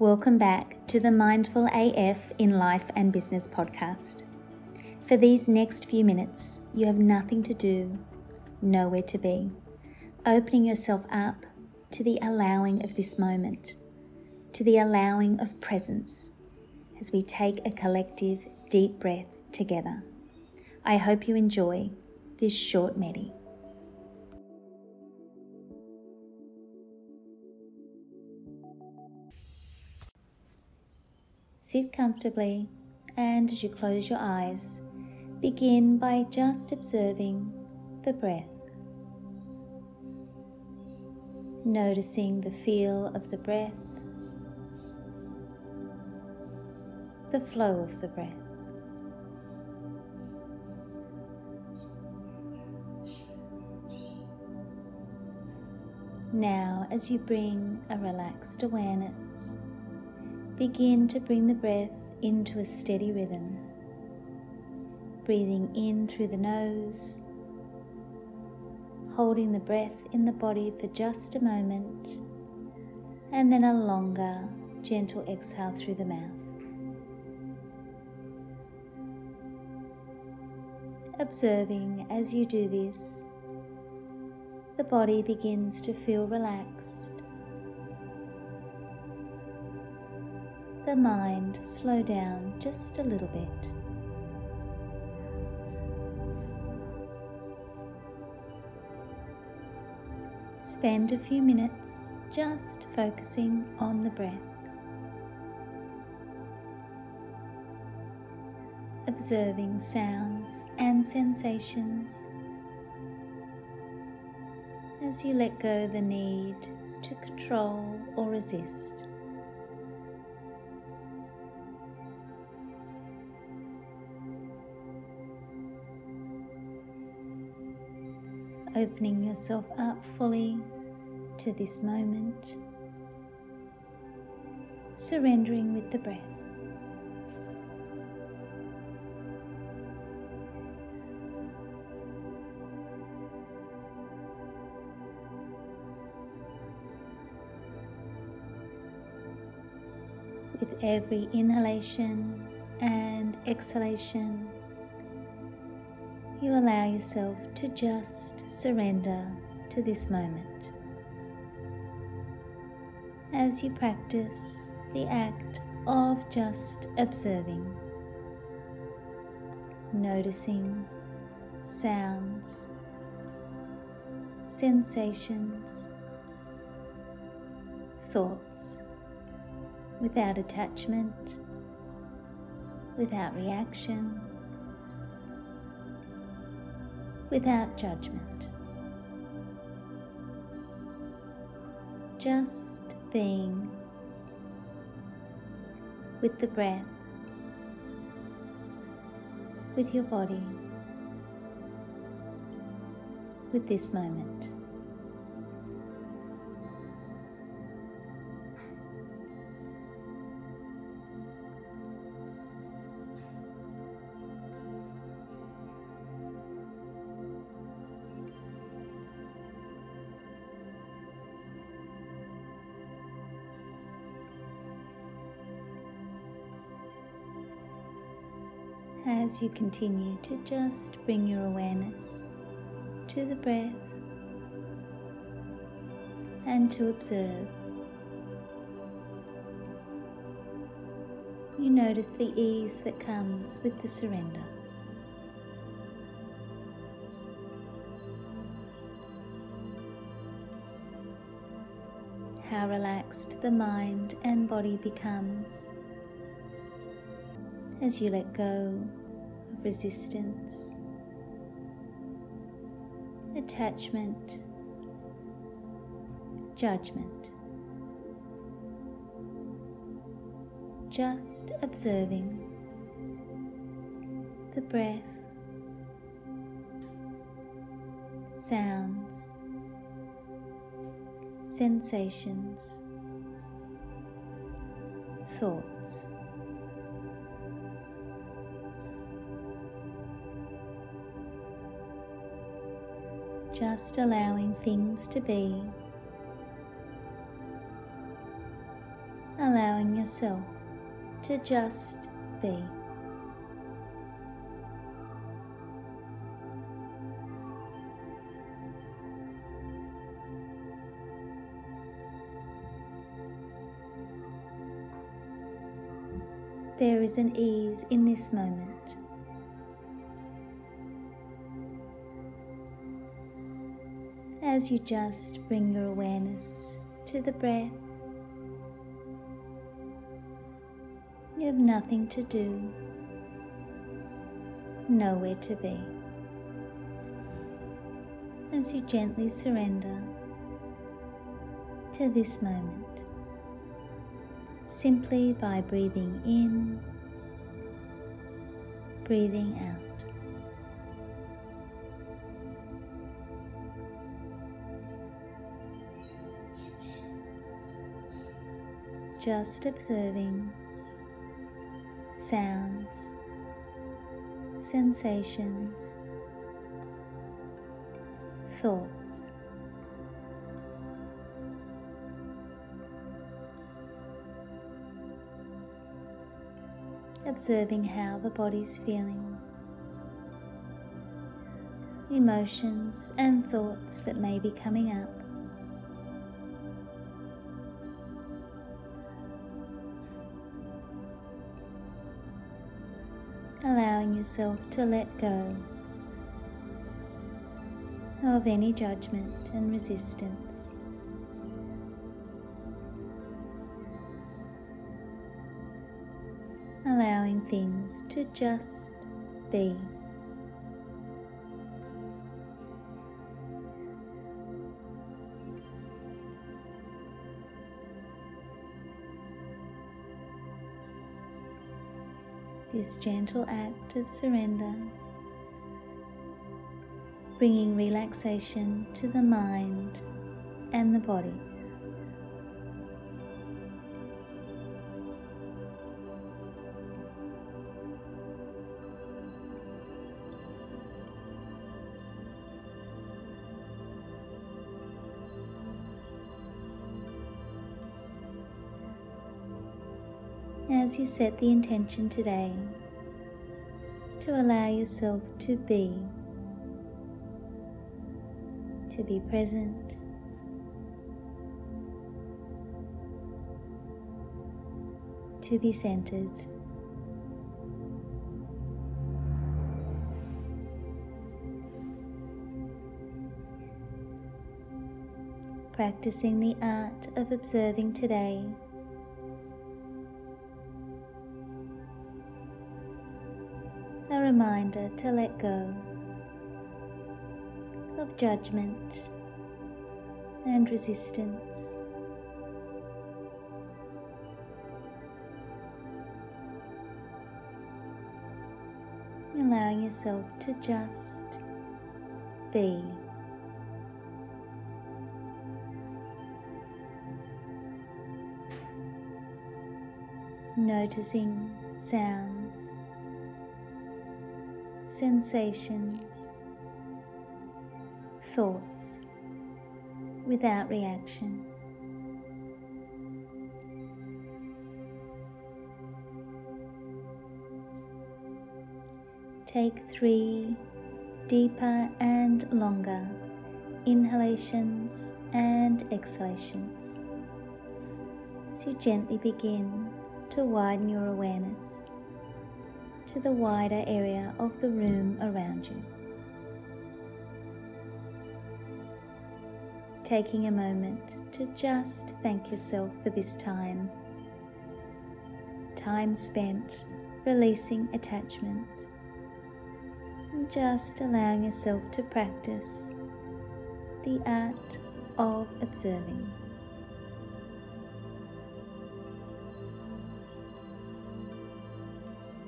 Welcome back to the Mindful AF in Life and Business podcast. For these next few minutes, you have nothing to do, nowhere to be, opening yourself up to the allowing of this moment, to the allowing of presence as we take a collective deep breath together. I hope you enjoy this short medi. Sit comfortably and as you close your eyes, begin by just observing the breath. Noticing the feel of the breath, the flow of the breath. Now, as you bring a relaxed awareness, begin to bring the breath into a steady rhythm. Breathing in through the nose, holding the breath in the body for just a moment, and then a longer, gentle exhale through the mouth. Observing as you do this, the body begins to feel relaxed. The mind slow down just a little bit. Spend a few minutes just focusing on the breath. Observing sounds and sensations as you let go the need to control or resist. Opening yourself up fully to this moment, surrendering with the breath. with every inhalation and exhalation, you allow yourself to just surrender to this moment. As you practice the act of just observing, noticing sounds, sensations, thoughts without attachment, without reaction, without judgment. Just being with the breath, with your body, with this moment. As you continue to just bring your awareness to the breath and to observe. You notice the ease that comes with the surrender. How relaxed the mind and body becomes as you let go resistance, attachment, judgment. Just observing the breath, sounds, sensations, thoughts. Just allowing things to be allowing yourself to just be. There is an ease in this moment. As you just bring your awareness to the breath, you have nothing to do, nowhere to be. As you gently surrender to this moment simply by breathing in, breathing out. Just observing sounds, sensations, thoughts. observing how the body's feeling, emotions and thoughts that may be coming up. Yourself to let go of any judgment and resistance. allowing things to just be. This gentle act of surrender, bringing relaxation to the mind and the body. As you set the intention today to allow yourself to be, to be present. To be centered. Practicing the art of observing today reminder to let go of judgment and resistance. Allowing yourself to just be. Noticing sounds sensations, thoughts without reaction. Take three deeper and longer inhalations and exhalations as you gently begin to widen your awareness to the wider area of the room around you. Taking a moment to just thank yourself for this time. Time spent releasing attachment and just allowing yourself to practice the art of observing.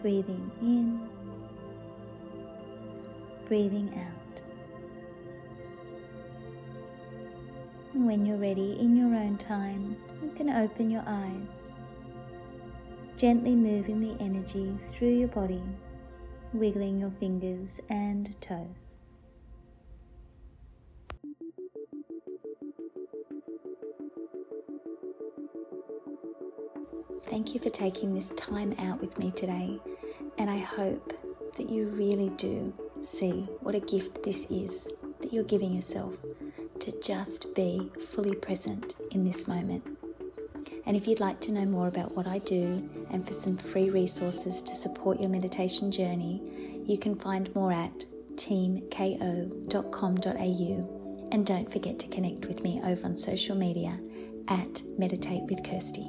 Breathing in, breathing out. And when you're ready in your own time, you can open your eyes, gently moving the energy through your body, wiggling your fingers and toes. Thank you for taking this time out with me today, and I hope that you really do see what a gift this is that you're giving yourself to just be fully present in this moment. And if you'd like to know more about what I do and for some free resources to support your meditation journey, you can find more at teamko.com.au. And don't forget to connect with me over on social media at Meditate with Kirsty.